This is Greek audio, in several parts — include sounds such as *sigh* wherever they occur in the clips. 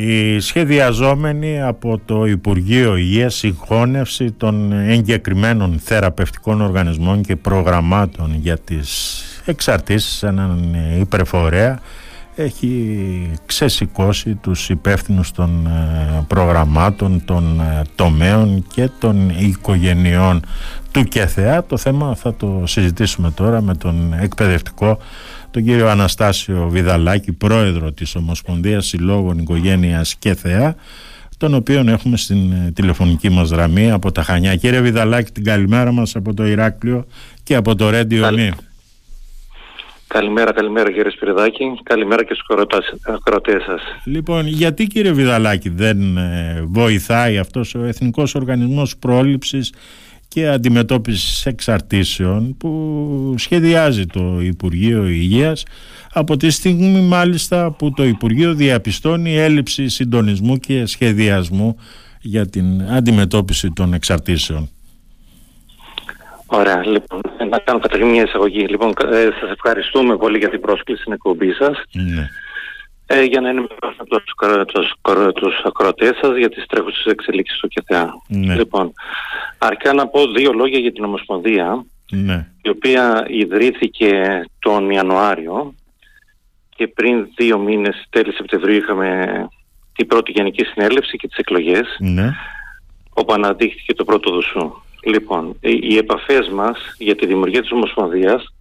η σχεδιαζόμενη από το Υπουργείο Υγείας συγχώνευση των εγκεκριμένων θεραπευτικών οργανισμών και προγραμμάτων για τις εξαρτήσεις σε έναν υπερφορέα έχει ξεσηκώσει τους υπεύθυνους των ε, προγραμμάτων, των ε, τομέων και των οικογενειών του ΚΕΘΕΑ. Το θέμα θα το συζητήσουμε τώρα με τον εκπαιδευτικό τον κύριο Αναστάσιο Βιδαλάκη, πρόεδρο της Ομοσπονδίας Συλλόγων Οικογένειας ΚΕΘΕΑ τον οποίο έχουμε στην ε, τηλεφωνική μας γραμμή από τα Χανιά. Κύριε Βιδαλάκη, την καλημέρα μας από το Ηράκλειο και από το Ρέντιο Μη. Καλημέρα, καλημέρα κύριε Σπυριδάκη. Καλημέρα και στους ακροατές σας. Λοιπόν, γιατί κύριε Βιδαλάκη δεν ε, βοηθάει αυτός ο Εθνικός Οργανισμός Πρόληψης και Αντιμετώπισης Εξαρτήσεων που σχεδιάζει το Υπουργείο Υγείας; Από τη στιγμή μάλιστα που το Υπουργείο διαπιστώνει έλλειψη συντονισμού και σχεδιασμού για την αντιμετώπιση των εξαρτήσεων. Ωραία, λοιπόν, να κάνω καταρχήν μια εισαγωγή. Λοιπόν, ε, σας ευχαριστούμε πολύ για την πρόσκληση στην εκπομπή σας. Ναι. Ε, για να ενημερώσουμε τους, τους, τους ακροατές σας για τις τρέχουσες εξελίξεις στο ΚΕΘΑ. Ναι. Λοιπόν, αρχικά να πω δύο λόγια για την Ομοσπονδία, ναι. η οποία ιδρύθηκε τον Ιανουάριο και πριν δύο μήνες, τέλη Σεπτεμβρίου, είχαμε την πρώτη Γενική Συνέλευση και τις εκλογές, ναι. όπου αναδείχθηκε το πρώτο δοσού. Λοιπόν, οι επαφές μας για τη δημιουργία της Ομοσπονδίας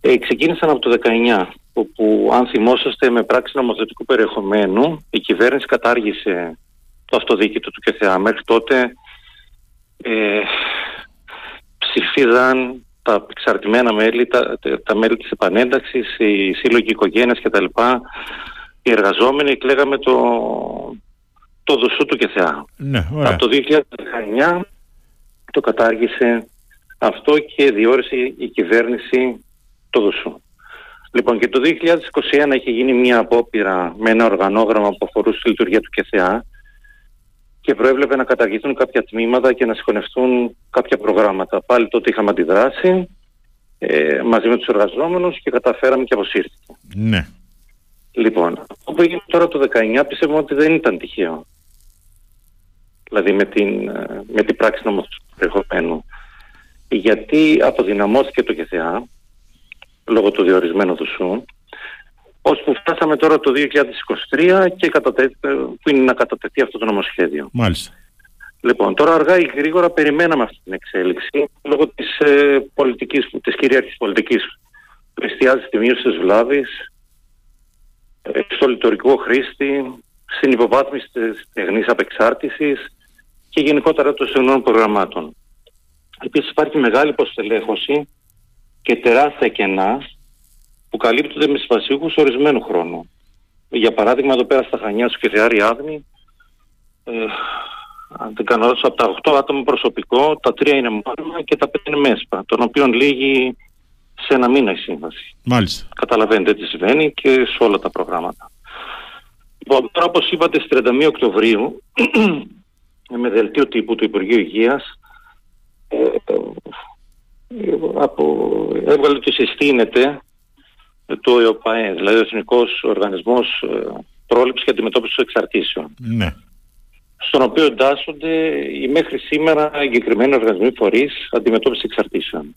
ε, ξεκίνησαν από το 19, όπου αν θυμόσαστε με πράξη νομοθετικού περιεχομένου η κυβέρνηση κατάργησε το αυτοδίκητο του ΚΕΘΑ. Μέχρι τότε ε, ψηφίζαν τα εξαρτημένα μέλη, τα, τα μέλη της επανένταξης, οι σύλλογοι οικογένειας κτλ. Οι εργαζόμενοι εκλέγαμε το, το δοσού του ΚΕΘΑ. Ναι, Από το 2019 το κατάργησε αυτό και διόρισε η κυβέρνηση το δοσού. Λοιπόν και το 2021 είχε γίνει μια απόπειρα με ένα οργανόγραμμα που αφορούσε τη λειτουργία του ΚΕΘΕΑ και προέβλεπε να καταργηθούν κάποια τμήματα και να συγχωνευτούν κάποια προγράμματα. Πάλι τότε είχαμε αντιδράσει ε, μαζί με τους εργαζόμενους και καταφέραμε και αποσύρθηκε. Ναι. Λοιπόν, αυτό που έγινε τώρα το 19 πιστεύω ότι δεν ήταν τυχαίο. Δηλαδή με την, ε, με την πράξη νομοθετικού περιεχομένου. Γιατί αποδυναμώθηκε το ΚΕΘΕΑ λόγω του διορισμένου δουσού ώσπου φτάσαμε τώρα το 2023 και κατατε... που είναι να κατατεθεί αυτό το νομοσχέδιο. Μάλιστα. Λοιπόν, τώρα αργά ή γρήγορα περιμέναμε αυτή την εξέλιξη λόγω της, ε, πολιτικής, της κυρίαρχης πολιτικής που εστιάζει στη μείωση της βλάβης, ε, στο λειτουργικό χρήστη, στην υποβάθμιση της τεχνής απεξάρτησης και γενικότερα των συνολικών προγραμμάτων. Επίσης υπάρχει μεγάλη υποστελέχωση και τεράστια κενά που καλύπτονται με συμβασίχους ορισμένου χρόνου. Για παράδειγμα εδώ πέρα στα Χανιά σου και Θεάρη Άδνη ε, αν δεν κάνω από τα 8 άτομα προσωπικό, τα 3 είναι μόνο και τα 5 είναι ΜΕΣΠΑ, των οποίων λύγει σε ένα μήνα η σύμβαση. Μάλιστα. Καταλαβαίνετε τι συμβαίνει και σε όλα τα προγράμματα. Λοιπόν, τώρα όπως είπατε στις 31 Οκτωβρίου με δελτίο τύπου του Υπουργείου Υγείας ε, ε, από, έβγαλε ότι συστήνεται το ΕΟΠΑΕ, δηλαδή ο Εθνικός Οργανισμός ε, Πρόληψης και Αντιμετώπισης Εξαρτήσεων. Ναι. Στον οποίο εντάσσονται οι μέχρι σήμερα εγκεκριμένοι οργανισμοί φορείς αντιμετώπισης εξαρτήσεων.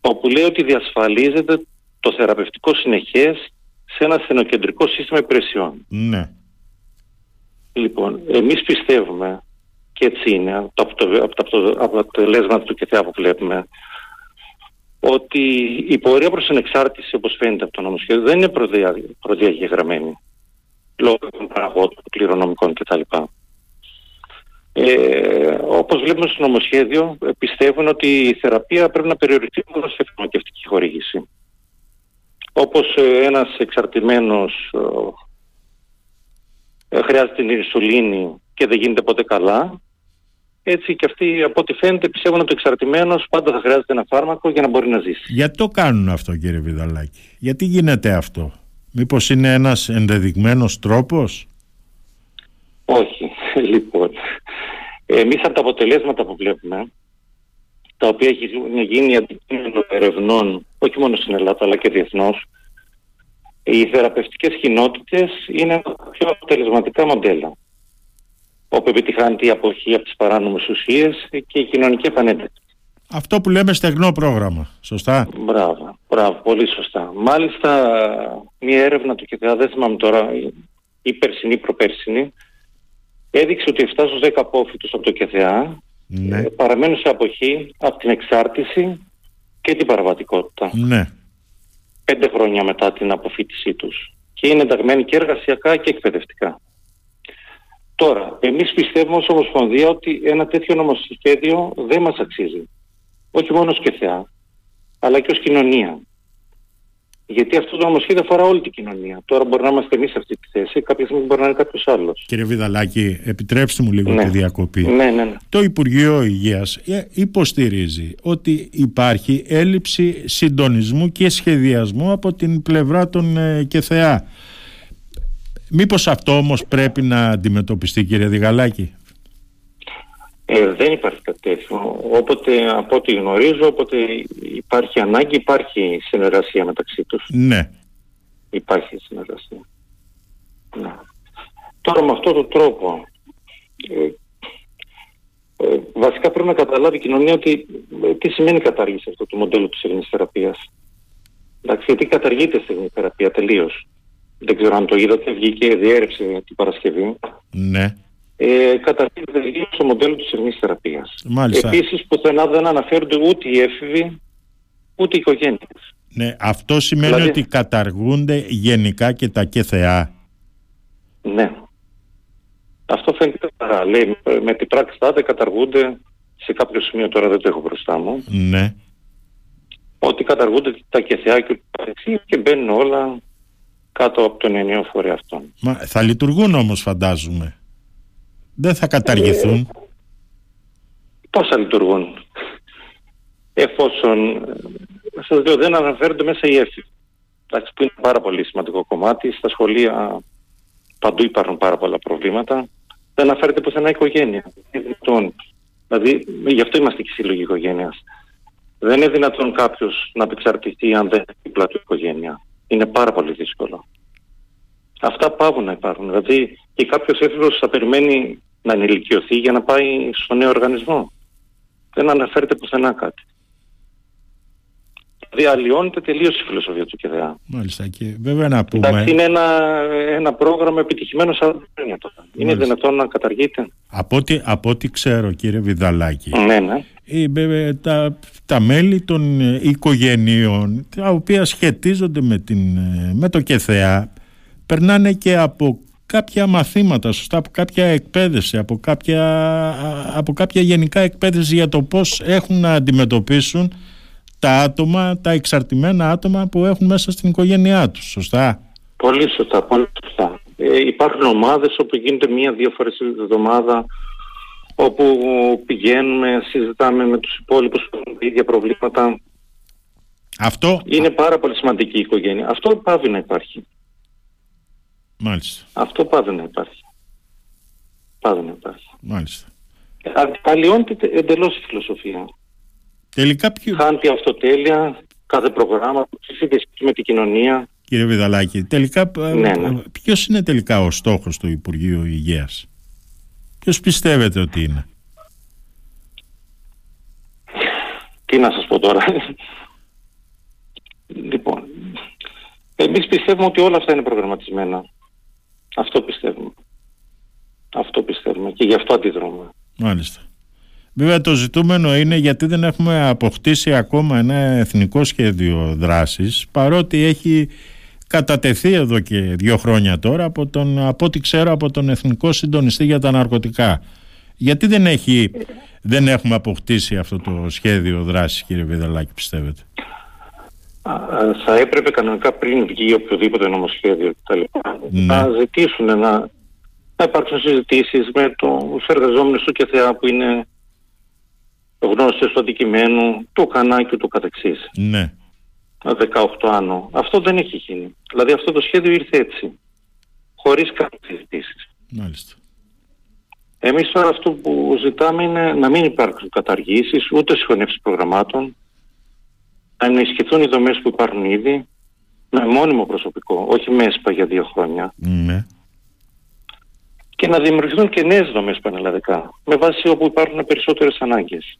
Όπου λέει ότι διασφαλίζεται το θεραπευτικό συνεχές σε ένα στενοκεντρικό σύστημα υπηρεσιών. Ναι. Λοιπόν, εμείς πιστεύουμε, και έτσι είναι, από τα αποτελέσματα του ΚΕΘΕΑ που βλέπουμε, ότι η πορεία προς την εξάρτηση, όπως φαίνεται από το νομοσχέδιο, δεν είναι προδια... προδιαγεγραμμένη λόγω των παραγόντων, κληρονομικών κτλ. Ε, όπως βλέπουμε στο νομοσχέδιο, πιστεύουν ότι η θεραπεία πρέπει να περιοριστεί μόνο σε φαρμακευτική χορήγηση. Όπως ε, ένας εξαρτημένος ε, χρειάζεται την ινσουλίνη και δεν γίνεται ποτέ καλά, έτσι και αυτοί από ό,τι φαίνεται πιστεύουν ότι ο εξαρτημένος πάντα θα χρειάζεται ένα φάρμακο για να μπορεί να ζήσει. Γιατί το κάνουν αυτό κύριε Βιδαλάκη, γιατί γίνεται αυτό, μήπως είναι ένας ενδεδειγμένος τρόπος; Όχι, *laughs* λοιπόν. Εμείς από τα αποτελέσματα που βλέπουμε, τα οποία έχουν γίνει αντικείμενο ερευνών, όχι μόνο στην Ελλάδα αλλά και διεθνώς, Οι θεραπευτικές κοινότητες είναι ένα πιο αποτελεσματικά μοντέλα όπου επιτυχάνεται η αποχή από τις παράνομες ουσίες και η κοινωνική επανένταξη. Αυτό που λέμε στεγνό πρόγραμμα, σωστά; Μπράβο, μπράβο, πολύ σωστά. Μάλιστα, μια έρευνα του ΚΕΚΑ, δεν θυμάμαι τώρα, η περσινή ή προπέρσινη, έδειξε ότι 7 στους 10 απόφοιτους από το ΚΕΘΕΑ ναι. Ε, παραμένουν σε αποχή από την εξάρτηση και την παραβατικότητα. Ναι. Πέντε χρόνια μετά την αποφύτισή τους. Και είναι ενταγμένοι και εργασιακά και εκπαιδευτικά. Τώρα, εμείς πιστεύουμε ως Ομοσπονδία ότι ένα τέτοιο νομοσχέδιο δεν μας αξίζει. Όχι μόνο ως ΚΕΘΕΑ, αλλά και ως κοινωνία. Γιατί αυτό το νομοσχέδιο αφορά όλη την κοινωνία. Τώρα μπορεί να είμαστε εμείς σε αυτή τη θέση, κάποια στιγμή μπορεί να είναι κάποιος άλλος. Κύριε Βιδαλάκη, επιτρέψτε μου λίγο ναι. τη διακοπή. Ναι, ναι, ναι. Το Υπουργείο Υγείας ε, υποστηρίζει ότι υπάρχει έλλειψη συντονισμού και σχεδιασμού από την πλευρά των ε, ΚΕΘΕΑ. Μήπως αυτό όμως πρέπει να αντιμετωπιστεί κύριε Διγαλάκη; Ε, δεν υπάρχει κάτι τέτοιο. Όποτε, από ό,τι γνωρίζω, όποτε υπάρχει ανάγκη, υπάρχει συνεργασία μεταξύ τους. Ναι. Υπάρχει συνεργασία. Ναι. Τώρα με αυτόν τον τρόπο, ε, ε, βασικά πρέπει να καταλάβει η κοινωνία ότι ε, τι σημαίνει κατάργηση αυτό το μοντέλο της ελληνικής θεραπείας. Εντάξει, γιατί καταργείται η θεραπεία τελείως. Δεν ξέρω αν το είδατε, βγήκε διέρευση την Παρασκευή. Ναι ε, καταρχήν λίγο στο μοντέλο της ερμής θεραπείας. Μάλιστα. Επίσης πουθενά δεν αναφέρονται ούτε οι έφηβοι ούτε οι οικογένειες. Ναι, αυτό σημαίνει δηλαδή- ότι καταργούνται γενικά και τα ΚΕΘΕΑ. Ναι. Αυτό φαίνεται καθαρά. Λέει με την πράξη δεν καταργούνται σε κάποιο σημείο τώρα δεν το έχω μπροστά μου. Ναι. Ότι καταργούνται τα ΚΕΘΕΑ και και μπαίνουν όλα κάτω από τον ενιαίο φορέα αυτόν. Μα θα λειτουργούν όμως φαντάζομαι δεν θα καταργηθούν. Ε, πώς θα λειτουργούν; Εφόσον, σας λέω, δεν αναφέρονται μέσα οι έφηβοι. Εντάξει, που είναι πάρα πολύ σημαντικό κομμάτι. Στα σχολεία παντού υπάρχουν πάρα πολλά προβλήματα. Δεν αναφέρεται πουθενά οικογένεια. δυνατόν. Δηλαδή, γι' αυτό είμαστε και σύλλογοι οικογένειας. Δεν είναι δυνατόν κάποιος να απεξαρτηθεί αν δεν έχει δίπλα του οικογένεια. Είναι πάρα πολύ δύσκολο. Αυτά πάβουν να υπάρχουν. Δηλαδή, και κάποιος έφηβος θα περιμένει να ενηλικιωθεί για να πάει στο νέο οργανισμό. Δεν αναφέρεται πουθενά κάτι. Δηλαδή αλλοιώνεται τελείως η φιλοσοφία του ΚΕΔΑ. Μάλιστα και βέβαια να πούμε... Εντάξει, είναι ένα, ένα πρόγραμμα επιτυχημένο 40 χρόνια τώρα. Είναι δυνατόν να καταργείται. Από ό,τι, από ό,τι ξέρω κύριε Βιδαλάκη, ναι, ναι. Ε, τα, τα μέλη των οικογενείων τα οποία σχετίζονται με, την, με το ΚΕΘΕΑ περνάνε και από κάποια μαθήματα, σωστά, από κάποια εκπαίδευση, από κάποια, από κάποια γενικά εκπαίδευση για το πώς έχουν να αντιμετωπίσουν τα άτομα, τα εξαρτημένα άτομα που έχουν μέσα στην οικογένειά τους, σωστά; Πολύ σωστά, πολύ σωστά. Ε, υπάρχουν ομάδες όπου γίνεται μία-δύο φορές την εβδομάδα όπου πηγαίνουμε, συζητάμε με τους υπόλοιπους που έχουν ίδια προβλήματα. Αυτό... Είναι πάρα πολύ σημαντική η οικογένεια. Αυτό πάβει να υπάρχει. Μάλιστα. Αυτό πάντα να υπάρχει. Πάντα να υπάρχει. Μάλιστα. Αλλοιώνεται εντελώς η φιλοσοφία. Τελικά ποιο... Χάνει αυτοτέλεια, κάθε πρόγραμμα, σύνδεση με την κοινωνία. Κύριε Βιδαλάκη, τελικά ναι, ναι. ποιος είναι τελικά ο στόχος του Υπουργείου Υγείας; Ποιος πιστεύετε ότι είναι; Τι να σας πω τώρα. λοιπόν, εμείς πιστεύουμε ότι όλα αυτά είναι προγραμματισμένα. Αυτό πιστεύουμε. Αυτό πιστεύουμε και γι' αυτό αντιδρούμε. Μάλιστα. Βέβαια το ζητούμενο είναι γιατί δεν έχουμε αποκτήσει ακόμα ένα εθνικό σχέδιο δράσης παρότι έχει κατατεθεί εδώ και δύο χρόνια τώρα από, τον, από ό,τι ξέρω από τον Εθνικό Συντονιστή για τα Ναρκωτικά. Γιατί δεν, έχει, δεν έχουμε αποκτήσει αυτό το σχέδιο δράσης κύριε Βιδαλάκη πιστεύετε; Θα έπρεπε κανονικά πριν βγει οποιοδήποτε νομοσχέδιο κτλ. Ναι. να ζητήσουν να, να υπάρξουν συζητήσεις με τους εργαζόμενους του ΚΕΘΕΑ που είναι γνώστες του αντικειμένου, του κανάκι του καθεξής. Ναι. 18 άνω. Αυτό δεν έχει γίνει. Δηλαδή αυτό το σχέδιο ήρθε έτσι. Χωρίς κάποιες συζητήσεις. Μάλιστα. Εμείς τώρα αυτό που ζητάμε είναι να μην υπάρξουν καταργήσεις, ούτε συγχωνεύσεις προγραμμάτων, να ενισχυθούν οι δομές που υπάρχουν ήδη, με μόνιμο προσωπικό, όχι με ΕΣΠΑ για δύο χρόνια. Ναι. Και να δημιουργηθούν και νέες δομές πανελλαδικά, με βάση όπου υπάρχουν περισσότερες ανάγκες.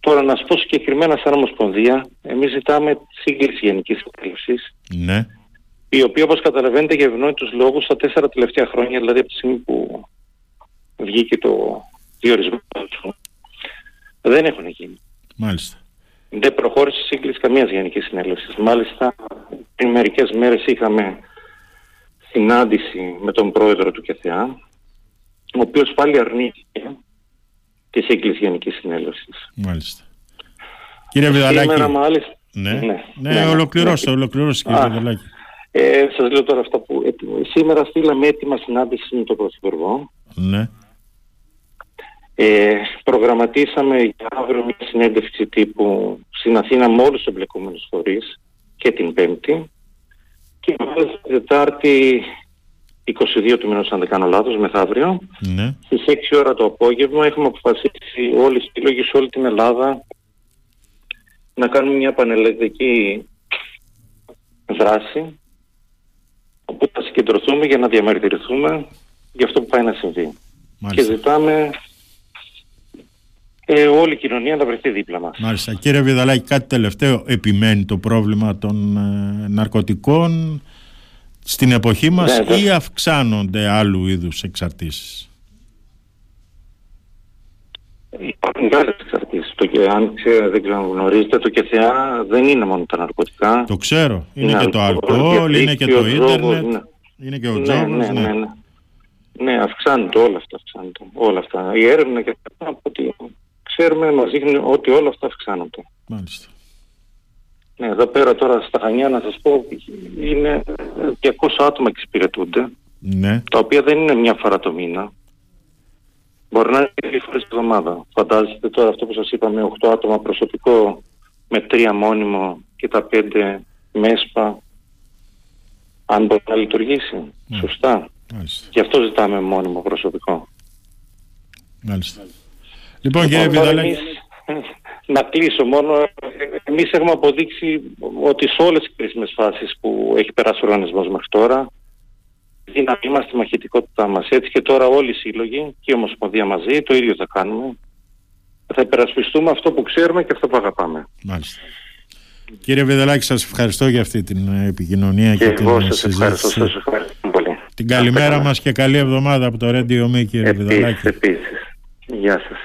Τώρα να σου πω συγκεκριμένα σαν Ομοσπονδία, εμείς ζητάμε σύγκληση γενικής εκπαίδευσης, Ναι. η οποία όπως καταλαβαίνετε για ευνόητους λόγους τα τέσσερα τελευταία χρόνια, δηλαδή από τη στιγμή που βγήκε το διορισμό του, δεν έχουν γίνει. Μάλιστα. Δεν προχώρησε η σύγκληση καμίας γενικής συνέλευσης. Μάλιστα, πριν μερικές μέρες είχαμε συνάντηση με τον πρόεδρο του ΚΕΘΕΑ, ο οποίος πάλι αρνήθηκε τη σύγκληση γενικής συνέλευσης. Μάλιστα. Κύριε Βιδαλάκη. Σήμερα μάλιστα... Ναι, ναι, ναι, ναι, ολοκληρώστε, ναι. ολοκληρώστε κύριε Α, Βιδαλάκη. Ε, σας λέω τώρα αυτά που... ε, σήμερα στείλαμε έτοιμα συνάντηση με τον Πρωθυπουργό. Ναι. Ε, προγραμματίσαμε για αύριο μια συνέντευξη τύπου στην Αθήνα με όλους τους εμπλεκόμενους φορείς και την Πέμπτη και μάλιστα την Τετάρτη 22 του μηνός αν δεν κάνω λάθος μεθαύριο Ναι. στις 6 ώρα το απόγευμα έχουμε αποφασίσει όλοι οι σύλλογοι σε όλη την Ελλάδα να κάνουμε μια πανελλαδική δράση όπου θα συγκεντρωθούμε για να διαμαρτυρηθούμε για αυτό που πάει να συμβεί. Και Μάλιστα. ζητάμε ε, όλη η κοινωνία να βρεθεί δίπλα μας. Μάλιστα. Κύριε Βιδαλάκη, κάτι τελευταίο. Επιμένει το πρόβλημα των ε, ναρκωτικών στην εποχή μας Ναι, ή δε- αυξάνονται άλλου είδους εξαρτήσεις; Υπάρχουν και άλλες εξαρτήσεις. Το, και- αν ξέ- δεν ξέρω αν γνωρίζετε, το ΚΕΘΕΑ δεν είναι μόνο τα ναρκωτικά. Το ξέρω. Είναι Είναι και το αλκοόλ, αλκοόλ, είναι και το διαδίκτυο, τζόγος, ίντερνετ, ναι. είναι και ο ναι, τζόγος. ναι, ναι. ναι, ναι. Ναι, αυξάνονται όλα αυτά. Αυξάνονται, όλα αυτά. Η έρευνα και αυτά από ό,τι ξέρουμε μας δείχνει ότι όλα αυτά αυξάνονται. Μάλιστα. Ναι, εδώ πέρα τώρα στα Χανιά να σας πω είναι 200 άτομα εξυπηρετούνται, Ναι. τα οποία δεν είναι μια φορά το μήνα. Μπορεί να είναι και δύο φορές τη εβδομάδα. Φαντάζεστε τώρα αυτό που σας είπαμε, 8 άτομα προσωπικό με 3 μόνιμο και τα 5 μέσπα, αν μπορεί να λειτουργήσει. Ναι. Σωστά. Μάλιστα. Γι' αυτό ζητάμε μόνιμο προσωπικό. Μάλιστα. Λοιπόν, κύριε Τώρα Βιδαλάκη, εμείς, να κλείσω μόνο. ε, Εμείς έχουμε αποδείξει ότι σε όλες τις κρίσιμες φάσεις που έχει περάσει ο οργανισμός μέχρι τώρα, η δύναμή μας, τη μαχητικότητά μας. Έτσι και τώρα όλοι οι σύλλογοι και η Ομοσπονδία μαζί το ίδιο θα κάνουμε. Θα υπερασπιστούμε αυτό που ξέρουμε και αυτό που αγαπάμε. Μάλιστα. Κύριε Βιδαλάκη, σας ευχαριστώ για αυτή την ε, επικοινωνία και, Και την εγώ ε, σας ευχαριστώ, συζήτηση. σας ευχαριστώ πολύ. Την καλημέρα μας και καλή εβδομάδα από το Radio Me, κύριε Επίσης, Βιδαλάκη. επίσης. Γεια σας.